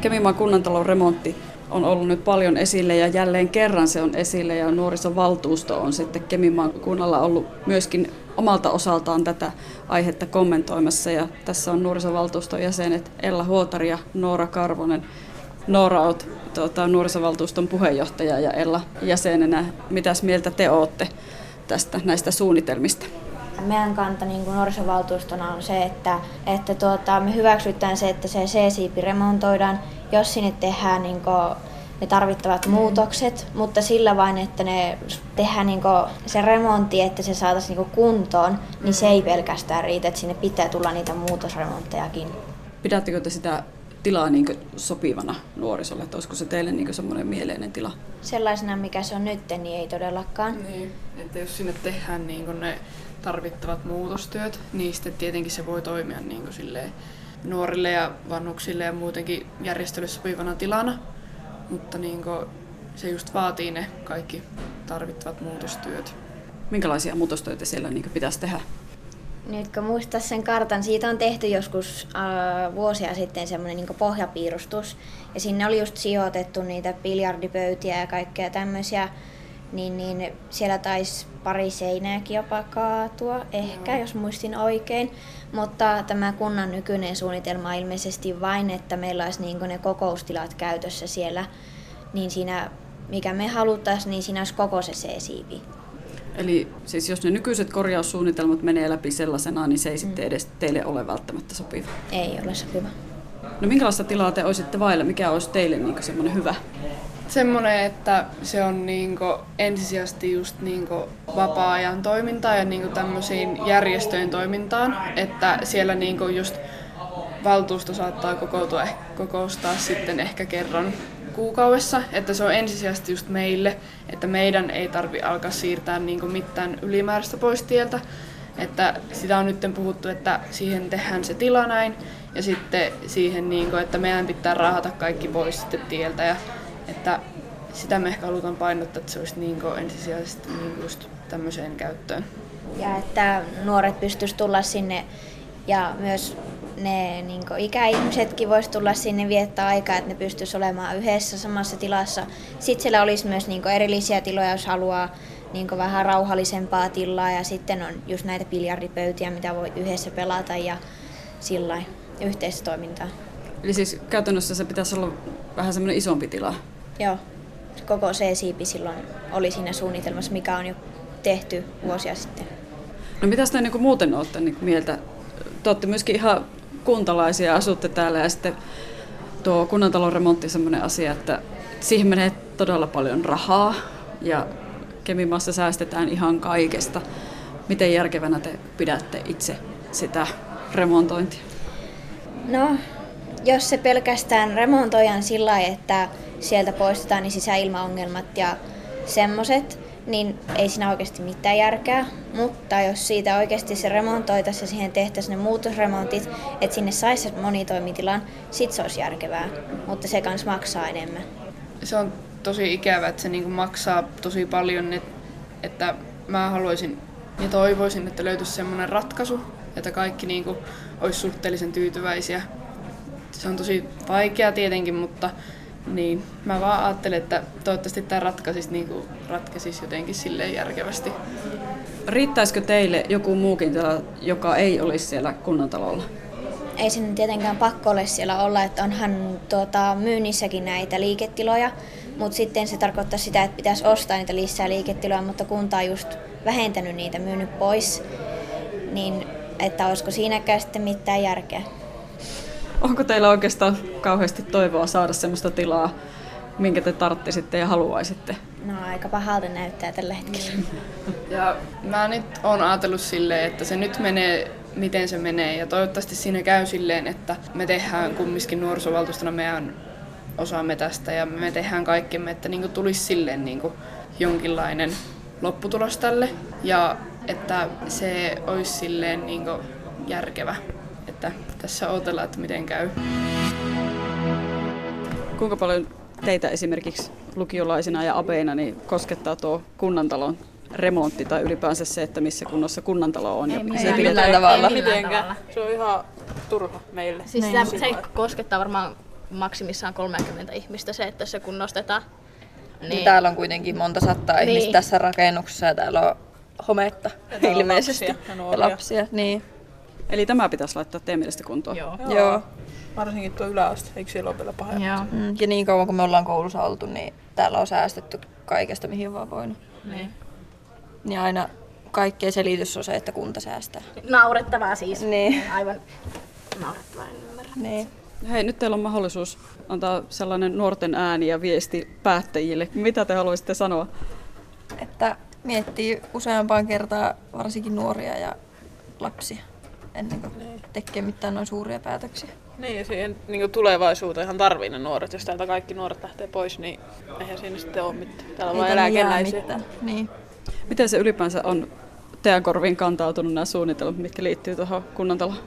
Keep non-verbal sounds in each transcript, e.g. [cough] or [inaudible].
Kemimaan kunnantalon remontti on ollut nyt paljon esille ja jälleen kerran se on esille ja nuorisovaltuusto on sitten Kemimaan kunnalla ollut myöskin omalta osaltaan tätä aihetta kommentoimassa ja tässä on nuorisovaltuuston jäsenet Ella Huotari ja Noora Karvonen. Noora, olet tuota, nuorisovaltuuston puheenjohtaja ja Ella jäsenenä. Mitäs mieltä te olette tästä näistä suunnitelmista? Meidän kanta niin kuin nuorisovaltuustona on se, että, että tuota, me hyväksytään se, että se C-siipi remontoidaan, jos sinne tehdään niin kuin, ne tarvittavat muutokset, mutta sillä vain, että ne tehdään niin se remontti, että se saataisiin niin kuntoon, niin se ei pelkästään riitä, että sinne pitää tulla niitä muutosremonttejakin. Pidättekö te sitä tilaa niin sopivana nuorisolle, että olisiko se teille niin semmoinen mieleinen tila? Sellaisena, mikä se on nyt, niin ei todellakaan. Niin, että jos sinne tehdään niin ne tarvittavat muutostyöt, niin sitten tietenkin se voi toimia niin nuorille ja vanhuksille ja muutenkin järjestelyssä sopivana tilana, mutta niin se just vaatii ne kaikki tarvittavat muutostyöt. Minkälaisia muutostöitä siellä niin pitäisi tehdä? Nyt kun muistaa sen kartan, siitä on tehty joskus äh, vuosia sitten semmoinen niin pohjapiirustus. Ja sinne oli just sijoitettu niitä biljardipöytiä ja kaikkea tämmöisiä. Niin, niin siellä taisi pari seinääkin jopa kaatua, ehkä no. jos muistin oikein. Mutta tämä kunnan nykyinen suunnitelma on ilmeisesti vain, että meillä olisi niin ne kokoustilat käytössä siellä. Niin siinä, mikä me haluttaisiin, niin siinä olisi koko se C-siipi. Eli siis jos ne nykyiset korjaussuunnitelmat menee läpi sellaisena, niin se ei mm. sitten edes teille ole välttämättä sopiva? Ei ole sopiva. No minkälaista tilaa te olisitte vailla? Mikä olisi teille niin semmoinen hyvä? Semmoinen, että se on niinku ensisijaisesti just niinku vapaa-ajan toimintaa ja niinku tämmöisiin järjestöjen toimintaan, että siellä niinku just valtuusto saattaa kokoutua, kokoustaa sitten ehkä kerran kuukaudessa, että se on ensisijaisesti just meille, että meidän ei tarvi alkaa siirtää niin mitään ylimääräistä pois tieltä. Että sitä on nyt puhuttu, että siihen tehdään se tila näin ja sitten siihen, niin kuin, että meidän pitää rahata kaikki pois sitten tieltä ja että sitä me ehkä halutaan painottaa, että se olisi niin ensisijaisesti niin kuin just tämmöiseen käyttöön. Ja että nuoret pystyisivät tulla sinne ja myös ne niin ikäihmisetkin voisi tulla sinne viettää aikaa, että ne pystyisi olemaan yhdessä samassa tilassa. Sitten siellä olisi myös niin erillisiä tiloja, jos haluaa niin vähän rauhallisempaa tilaa ja sitten on just näitä biljardipöytiä, mitä voi yhdessä pelata ja sillä yhteistoimintaa. Eli siis käytännössä se pitäisi olla vähän semmoinen isompi tila? Joo. Koko C-siipi silloin oli siinä suunnitelmassa, mikä on jo tehty vuosia sitten. No mitä te niin muuten olette niin mieltä? Te olette myöskin ihan kuntalaisia, asutte täällä ja sitten tuo kunnantalon remontti on sellainen asia, että siihen menee todella paljon rahaa ja Kemimaassa säästetään ihan kaikesta. Miten järkevänä te pidätte itse sitä remontointia? No, jos se pelkästään remontoijan sillä että sieltä poistetaan niin sisäilmaongelmat ja semmoset, niin ei siinä oikeasti mitään järkeä. Mutta jos siitä oikeasti se remontoitaisiin ja siihen tehtäisiin ne muutosremontit, että sinne saisi monitoimitilan, sit se olisi järkevää. Mutta se kans maksaa enemmän. Se on tosi ikävä, että se niinku maksaa tosi paljon, että mä haluaisin ja toivoisin, että löytyisi sellainen ratkaisu, että kaikki niinku olisi suhteellisen tyytyväisiä. Se on tosi vaikea tietenkin, mutta niin, mä vaan ajattelen, että toivottavasti tämä ratkaisisi, niin kuin, ratkaisisi jotenkin silleen järkevästi. Riittäisikö teille joku muukin tila, joka ei olisi siellä kunnantalolla? Ei sen tietenkään pakko ole siellä olla, että onhan tuota, myynnissäkin näitä liiketiloja, mutta sitten se tarkoittaa sitä, että pitäisi ostaa niitä lisää liiketiloja, mutta kunta on just vähentänyt niitä, myynyt pois, niin että olisiko siinäkään sitten mitään järkeä. Onko teillä oikeastaan kauheasti toivoa saada sellaista tilaa, minkä te tarttisitte ja haluaisitte? No aika pahalta näyttää tällä hetkellä. [laughs] Ja mä nyt oon ajatellut silleen, että se nyt menee miten se menee ja toivottavasti siinä käy silleen, että me tehdään kumminkin nuorisovaltuustona meidän osaamme tästä ja me tehdään kaikkemme, että niin tulisi silleen niin jonkinlainen lopputulos tälle ja että se olisi silleen niin järkevä että tässä odotellaan, että miten käy. Kuinka paljon teitä esimerkiksi lukiolaisina ja abeina niin koskettaa tuo kunnantalon remontti tai ylipäänsä se, että missä kunnossa kunnantalo on? Ei, ja se millään tavalla. Ei mitenkään. Se on ihan turha meille. Siis niin, se, se koskettaa varmaan maksimissaan 30 ihmistä se, että se kunnostetaan. Niin. niin täällä on kuitenkin monta sattaa niin. ihmistä tässä rakennuksessa ja täällä on hometta ja ilmeisesti. Lapsia ja, ja lapsia. Niin. Eli tämä pitäisi laittaa teidän mielestä kuntoon? Joo. Joo. Varsinkin tuo yläaste, eikö siellä ole vielä pahempi? Joo. Mm. Ja niin kauan kun me ollaan koulussa oltu, niin täällä on säästetty kaikesta, mihin vaan voinut. Niin. Niin aina kaikkea selitys on se, että kunta säästää. Naurettavaa siis. Niin. Aivan naurettavaa, en ymmärrä. Niin. Hei, nyt teillä on mahdollisuus antaa sellainen nuorten ääni ja viesti päättäjille. Mitä te haluaisitte sanoa? Että miettii useampaan kertaa varsinkin nuoria ja lapsia ennen kuin niin. tekee mitään noin suuria päätöksiä. Niin, ja siihen niin tulevaisuuteenhan tarvii ne nuoret. Jos täältä kaikki nuoret lähtee pois, niin eihän siinä sitten ole mitään. Täällä on vain eläkeläisiä. Niin. Miten se ylipäänsä on teidän korviin kantautunut nämä suunnitelmat, mitkä liittyy tuohon kunnantaloon?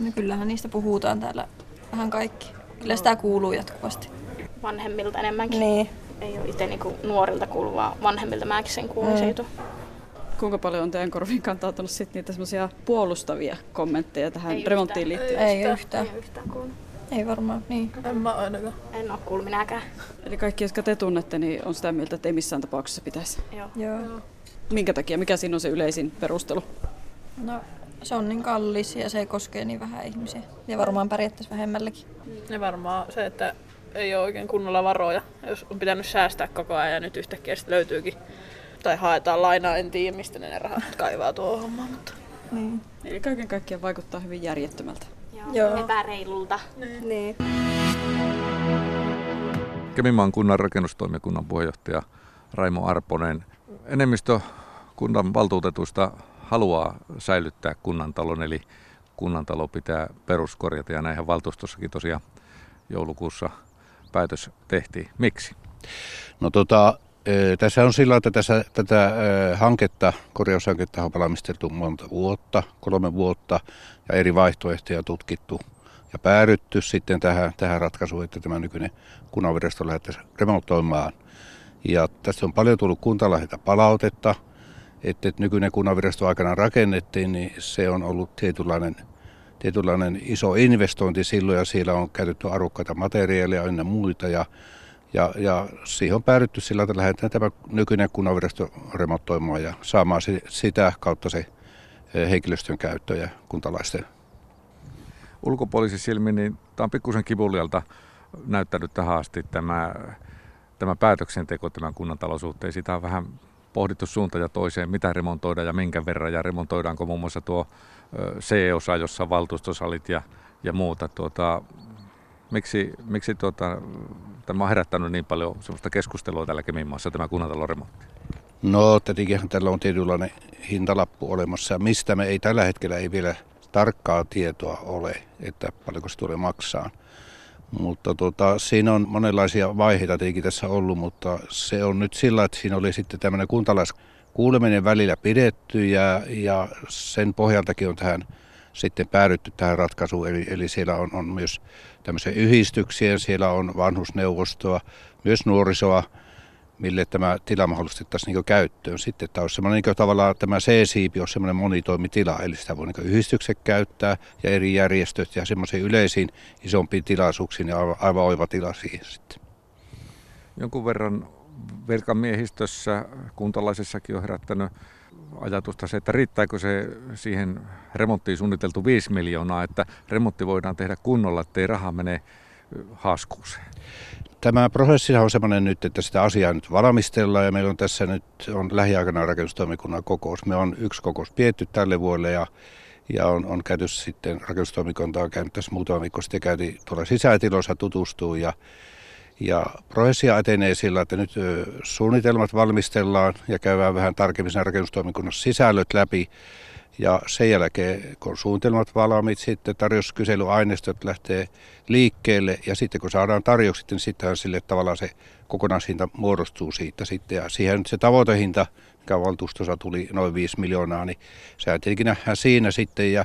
No kyllähän niistä puhutaan täällä vähän kaikki. Kyllä sitä kuuluu jatkuvasti. Vanhemmilta enemmänkin. Niin. Ei ole itse niinku nuorilta kuuluvaa, vanhemmilta mäkin sen kuulun mm. Kuinka paljon on teidän korviin kantautunut sit niitä semmoisia puolustavia kommentteja tähän ei remonttiin liittyen? Ei, ei yhtään. Ei yhtään kuullut. Ei varmaan, niin. En mä ainakaan. En ole kuullut minäkään. Eli kaikki, jotka te tunnette, niin on sitä mieltä, että ei missään tapauksessa pitäisi? Joo. Joo. Minkä takia? Mikä siinä on se yleisin perustelu? No, se on niin kallis ja se koskee niin vähän ihmisiä. Ja varmaan pärjättäisiin vähemmälläkin. Ja varmaan se, että ei ole oikein kunnolla varoja. Jos on pitänyt säästää koko ajan ja nyt yhtäkkiä sitten löytyykin tai haetaan lainaa, en tiedä mistä ne rahat kaivaa tuohon hommaan. Mutta... Niin. Eli kaiken kaikkiaan vaikuttaa hyvin järjettömältä. Joo, Joo. epäreilulta. Niin. niin. Kemimaan kunnan rakennustoimikunnan puheenjohtaja Raimo Arponen. Enemmistö kunnan valtuutetuista haluaa säilyttää kunnantalon, eli kunnantalo pitää peruskorjata ja näinhän valtuustossakin tosiaan joulukuussa päätös tehtiin. Miksi? No tota, tässä on sillä, että tässä, tätä hanketta, korjaushanketta on valmisteltu monta vuotta, kolme vuotta ja eri vaihtoehtoja tutkittu ja päädytty sitten tähän, tähän ratkaisuun, että tämä nykyinen kunnanvirasto lähdettäisiin remontoimaan. Ja tässä on paljon tullut kuntalaisilta palautetta, että nykyinen kunnanvirasto aikana rakennettiin, niin se on ollut tietynlainen, tietynlainen iso investointi silloin ja siellä on käytetty arvokkaita materiaaleja ynnä muita ja ja, ja siihen on päädytty sillä, että lähdetään tämä nykyinen kunnanvirasto remontoimaan ja saamaan sitä kautta se eh, henkilöstön käyttö ja kuntalaisten. Ulkopuolisen silmin, niin tämä on pikkusen kivulialta näyttänyt tähän asti tämä, tämä päätöksenteko tämän kunnan talousuhteen. Sitä on vähän pohdittu suunta ja toiseen, mitä remontoidaan ja minkä verran, ja remontoidaanko muun muassa tuo C-osa, jossa valtuustosalit ja, ja muuta. Tuota, miksi, miksi tuota, tämä on herättänyt niin paljon sellaista keskustelua täällä Keminmaassa, tämä kunnantalon remontti? No tietenkin tällä on tietynlainen hintalappu olemassa, mistä me ei tällä hetkellä ei vielä tarkkaa tietoa ole, että paljonko se tulee maksaa. Mutta tuota, siinä on monenlaisia vaiheita tietenkin tässä ollut, mutta se on nyt sillä, että siinä oli sitten tämmöinen kuntalaiskuuleminen välillä pidetty ja, ja sen pohjaltakin on tähän sitten päädytty tähän ratkaisuun. Eli, eli siellä on, on myös tämmöisiä yhdistyksiä, siellä on vanhusneuvostoa, myös nuorisoa, mille tämä tila mahdollistettaisiin niin käyttöön. Sitten tämä on semmoinen niin tavallaan tämä C-siipi on semmoinen monitoimitila, eli sitä voi niin yhdistykset käyttää ja eri järjestöt ja semmoisiin yleisiin isompiin tilaisuuksiin ja aivan, aivan oiva tila siihen sitten. Jonkun verran virkamiehistössä, kuntalaisessakin on herättänyt ajatusta se, että riittääkö se siihen remonttiin suunniteltu 5 miljoonaa, että remontti voidaan tehdä kunnolla, ettei raha mene haskuuseen. Tämä prosessi on sellainen nyt, että sitä asiaa nyt valmistellaan ja meillä on tässä nyt on lähiaikana rakennustoimikunnan kokous. Me on yksi kokous pietty tälle vuodelle ja, ja on, on käyty sitten rakennustoimikunta on käynyt tässä muutama viikko sitten käytiin tuolla sisätiloissa tutustuu ja ja prosessia etenee sillä, että nyt suunnitelmat valmistellaan ja käydään vähän tarkemmin sen rakennustoimikunnassa sisällöt läpi. Ja sen jälkeen, kun suunnitelmat valmiit, sitten tarjouskyselyaineistot lähtee liikkeelle. Ja sitten kun saadaan tarjoukset, niin sittenhän sille tavallaan se kokonaishinta muodostuu siitä sitten. Ja siihen nyt se tavoitehinta, mikä valtuustossa tuli noin 5 miljoonaa, niin sehän tietenkin nähdään siinä sitten. Ja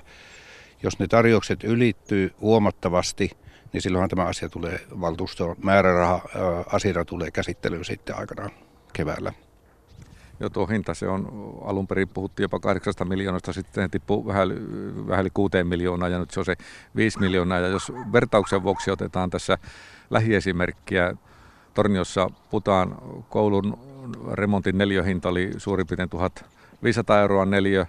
jos ne tarjoukset ylittyy huomattavasti – niin silloinhan tämä asia tulee valtuustoon. Määräraha asiana tulee käsittelyyn sitten aikanaan keväällä. Jo tuo hinta, se on alun perin puhuttiin jopa 8 miljoonasta, sitten tippui vähän, vähän yli 6 miljoonaa ja nyt se on se 5 miljoonaa. Ja jos vertauksen vuoksi otetaan tässä lähiesimerkkiä, Torniossa Putaan koulun remontin neljöhinta oli suurin piirtein 1500 euroa neljä.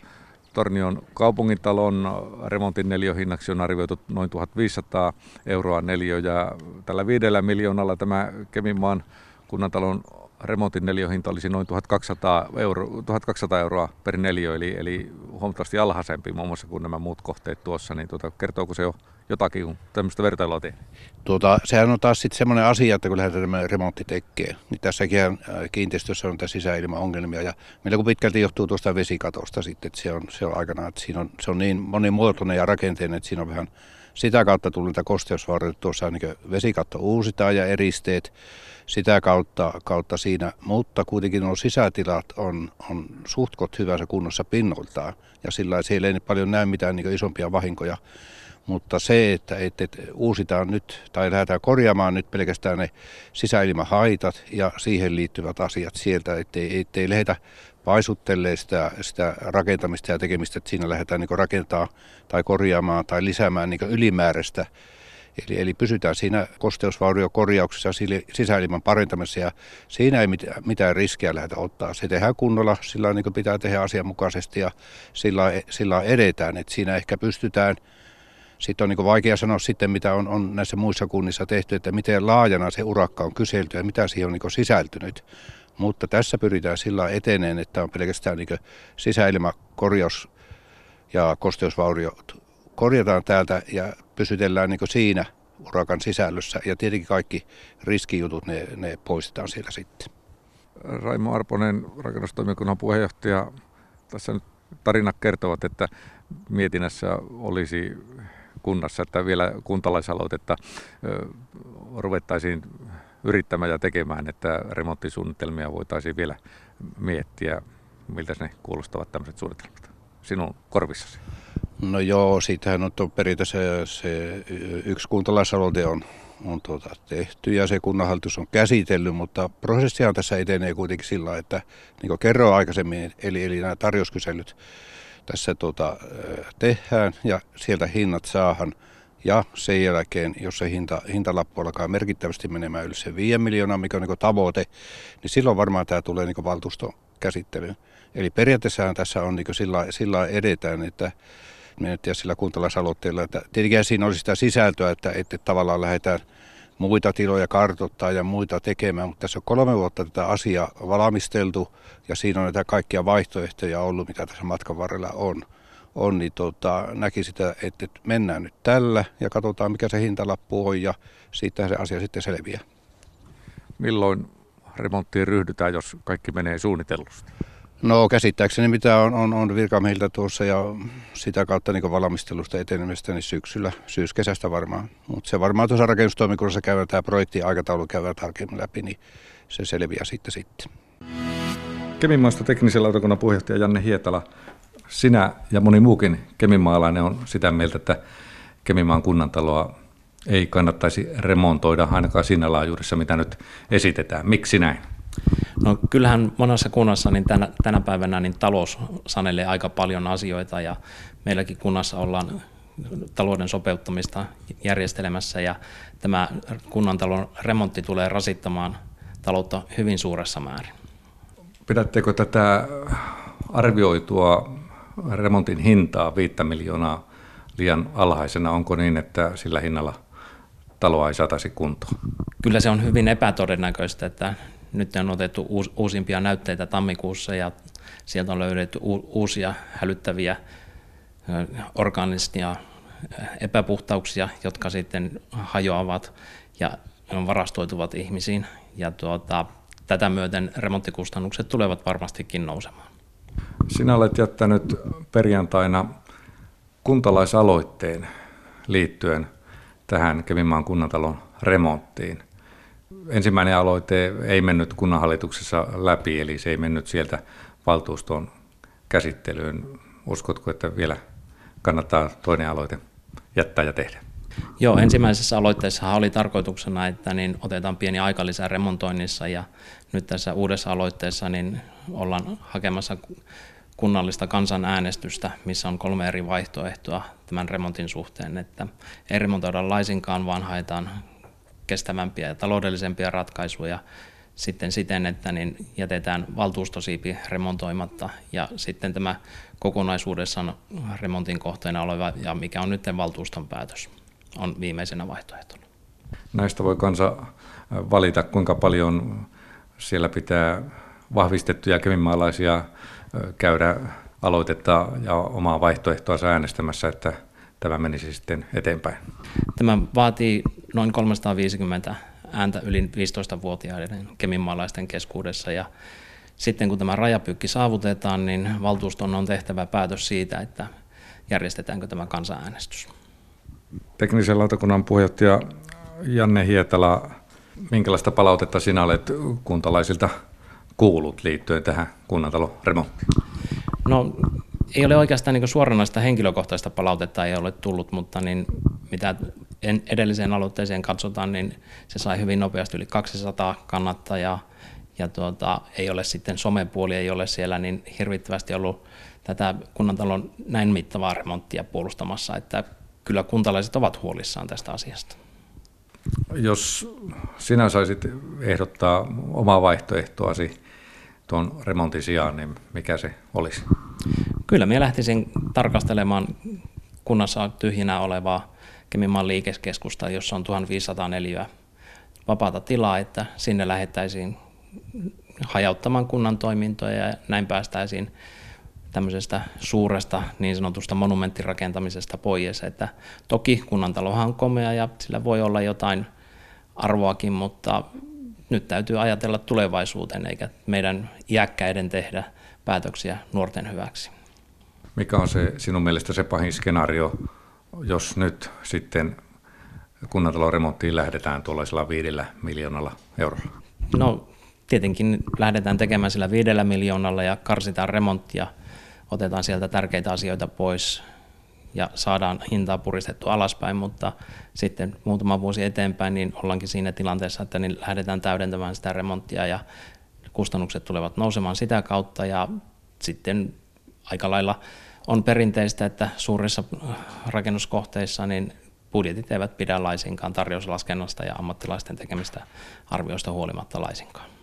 Tornion kaupungintalon remontin neljöhinnaksi on arvioitu noin 1500 euroa neljä ja tällä viidellä miljoonalla tämä Keminmaan kunnantalon remontin neljöhinta olisi noin 1200, euro, 1200 euroa per neliö, eli, eli huomattavasti alhaisempi muun muassa kuin nämä muut kohteet tuossa, niin tuota, kertooko se jo jotakin, kun tämmöistä vertailua tehdään? Tuota, sehän on taas sitten semmoinen asia, että kun lähdetään remontti tekemään, niin tässäkin äh, kiinteistössä on tässä sisäilmaongelmia ja meillä kun pitkälti johtuu tuosta vesikatosta sitten, että se on, se on aikanaan, että siinä on, se on niin monimuotoinen ja rakenteinen, että siinä on vähän sitä kautta tullut niitä kosteusvaurioita. Tuossa niin vesikatto uusitaan ja eristeet sitä kautta, kautta siinä, mutta kuitenkin nuo sisätilat on, on suhtkot hyvässä kunnossa pinnoiltaan ja sillä siellä ei paljon näe mitään niin isompia vahinkoja. Mutta se, että, että, että uusitaan nyt tai lähdetään korjaamaan nyt pelkästään ne sisäilmahaitat ja siihen liittyvät asiat sieltä, ettei, ettei lähdetä paisuttelee sitä, sitä rakentamista ja tekemistä, että siinä lähdetään niin rakentaa tai korjaamaan tai lisäämään niin ylimääräistä. Eli, eli pysytään siinä kosteusvauriokorjauksessa ja sisäilman parantamisessa ja siinä ei mitään, mitään riskiä lähdetä ottaa. Se tehdään kunnolla, sillä niin pitää tehdä asianmukaisesti ja sillä, sillä edetään, että siinä ehkä pystytään sitten on niin vaikea sanoa sitten, mitä on, on näissä muissa kunnissa tehty, että miten laajana se urakka on kyselty ja mitä siihen on niin sisältynyt. Mutta tässä pyritään sillä eteneen, että on pelkästään niin sisäilmakorjaus ja kosteusvauriot korjataan täältä ja pysytellään niin siinä urakan sisällössä. Ja tietenkin kaikki riskijutut, ne, ne poistetaan siellä sitten. Raimo Arponen, rakennustoimikunnan puheenjohtaja. Tässä nyt tarinat kertovat, että mietinnässä olisi kunnassa, että vielä kuntalaisaloitetta ruvettaisiin yrittämään ja tekemään, että remonttisuunnitelmia voitaisiin vielä miettiä. Miltä ne kuulostavat tämmöiset suunnitelmat sinun korvissasi? No joo, siitähän on periaatteessa se, yksi kuntalaisaloite on, on tuota tehty ja se kunnanhallitus on käsitellyt, mutta prosessia tässä etenee kuitenkin sillä, että niin kuin kerroin aikaisemmin, eli, eli nämä tarjouskyselyt tässä tuota, tehdään ja sieltä hinnat saahan – ja sen jälkeen, jos se hinta, hintalappu alkaa merkittävästi menemään yli se 5 miljoonaa, mikä on niin tavoite, niin silloin varmaan tämä tulee niin valtuuston käsittelyyn. Eli periaatteessahan tässä on niin sillä, sillä edetään, että me tiedä sillä kuntalaisaloitteella, että tietenkin siinä olisi sitä sisältöä, että, että tavallaan lähdetään muita tiloja kartoittaa ja muita tekemään, mutta tässä on kolme vuotta tätä asiaa valmisteltu ja siinä on näitä kaikkia vaihtoehtoja ollut, mitä tässä matkan varrella on on, niin tota, näki sitä, että mennään nyt tällä ja katsotaan mikä se hintalappu on ja siitä se asia sitten selviää. Milloin remonttiin ryhdytään, jos kaikki menee suunnitellusti? No käsittääkseni mitä on, on, on virkamiehiltä tuossa ja sitä kautta niin valmistelusta etenemistä niin syksyllä, syyskesästä varmaan. Mutta se varmaan tuossa rakennustoimikunnassa käydään tämä projekti aikataulu käydään tarkemmin läpi, niin se selviää sitten sitten. Keminmaasta teknisen lautakunnan puheenjohtaja Janne Hietala sinä ja moni muukin kemimaalainen on sitä mieltä, että Kemimaan kunnantaloa ei kannattaisi remontoida ainakaan siinä laajuudessa, mitä nyt esitetään. Miksi näin? No kyllähän monessa kunnassa niin tänä, tänä päivänä niin talous sanelee aika paljon asioita ja meilläkin kunnassa ollaan talouden sopeuttamista järjestelemässä ja tämä kunnantalon remontti tulee rasittamaan taloutta hyvin suuressa määrin. Pidättekö tätä arvioitua remontin hintaa 5 miljoonaa liian alhaisena. Onko niin, että sillä hinnalla taloa ei saataisi kuntoon? Kyllä se on hyvin epätodennäköistä, että nyt on otettu uusimpia näytteitä tammikuussa ja sieltä on löydetty uusia hälyttäviä orgaanisia epäpuhtauksia, jotka sitten hajoavat ja varastoituvat ihmisiin. Ja tuota, tätä myöten remonttikustannukset tulevat varmastikin nousemaan. Sinä olet jättänyt perjantaina kuntalaisaloitteen liittyen tähän Kevinmaan kunnantalon remonttiin. Ensimmäinen aloite ei mennyt kunnanhallituksessa läpi, eli se ei mennyt sieltä valtuuston käsittelyyn. Uskotko, että vielä kannattaa toinen aloite jättää ja tehdä? Joo, ensimmäisessä aloitteessa oli tarkoituksena, että niin otetaan pieni aikalisä remontoinnissa ja nyt tässä uudessa aloitteessa niin ollaan hakemassa kunnallista kansanäänestystä, missä on kolme eri vaihtoehtoa tämän remontin suhteen, että ei remontoida laisinkaan, vaan haetaan kestävämpiä ja taloudellisempia ratkaisuja sitten siten, että niin jätetään valtuustosiipi remontoimatta ja sitten tämä kokonaisuudessaan remontin kohteena oleva ja mikä on nyt valtuuston päätös on viimeisenä vaihtoehtona. Näistä voi kansa valita, kuinka paljon siellä pitää vahvistettuja keminmaalaisia käydä aloitetta ja omaa vaihtoehtoa äänestämässä, että tämä menisi sitten eteenpäin. Tämä vaatii noin 350 ääntä yli 15-vuotiaiden keminmaalaisten keskuudessa ja sitten kun tämä rajapyykki saavutetaan, niin valtuuston on tehtävä päätös siitä, että järjestetäänkö tämä kansanäänestys. Teknisen lautakunnan puheenjohtaja Janne Hietala, minkälaista palautetta sinä olet kuntalaisilta kuullut liittyen tähän kunnantaloremonttiin? No ei ole oikeastaan niin suoranaista henkilökohtaista palautetta ei ole tullut, mutta niin mitä edelliseen aloitteeseen katsotaan, niin se sai hyvin nopeasti yli 200 kannattajaa ja tuota, ei ole sitten somepuoli, ei ole siellä niin hirvittävästi ollut tätä kunnantalon näin mittavaa remonttia puolustamassa, että kyllä kuntalaiset ovat huolissaan tästä asiasta. Jos sinä saisit ehdottaa omaa vaihtoehtoasi tuon remontin sijaan, niin mikä se olisi? Kyllä minä lähtisin tarkastelemaan kunnassa tyhjänä olevaa Kemimaan liikeskeskusta, jossa on 1504 vapaata tilaa, että sinne lähettäisiin hajauttamaan kunnan toimintoja ja näin päästäisiin tämmöisestä suuresta niin sanotusta monumenttirakentamisesta pois. Että toki kunnantalohan on komea ja sillä voi olla jotain arvoakin, mutta nyt täytyy ajatella tulevaisuuteen eikä meidän iäkkäiden tehdä päätöksiä nuorten hyväksi. Mikä on se sinun mielestä se pahin skenaario, jos nyt sitten kunnantalon remonttiin lähdetään tuollaisella viidellä miljoonalla eurolla? No tietenkin lähdetään tekemään sillä viidellä miljoonalla ja karsitaan remonttia, otetaan sieltä tärkeitä asioita pois ja saadaan hintaa puristettu alaspäin, mutta sitten muutama vuosi eteenpäin niin ollaankin siinä tilanteessa, että niin lähdetään täydentämään sitä remonttia ja kustannukset tulevat nousemaan sitä kautta ja sitten aika lailla on perinteistä, että suurissa rakennuskohteissa niin budjetit eivät pidä laisinkaan tarjouslaskennasta ja ammattilaisten tekemistä arvioista huolimatta laisinkaan.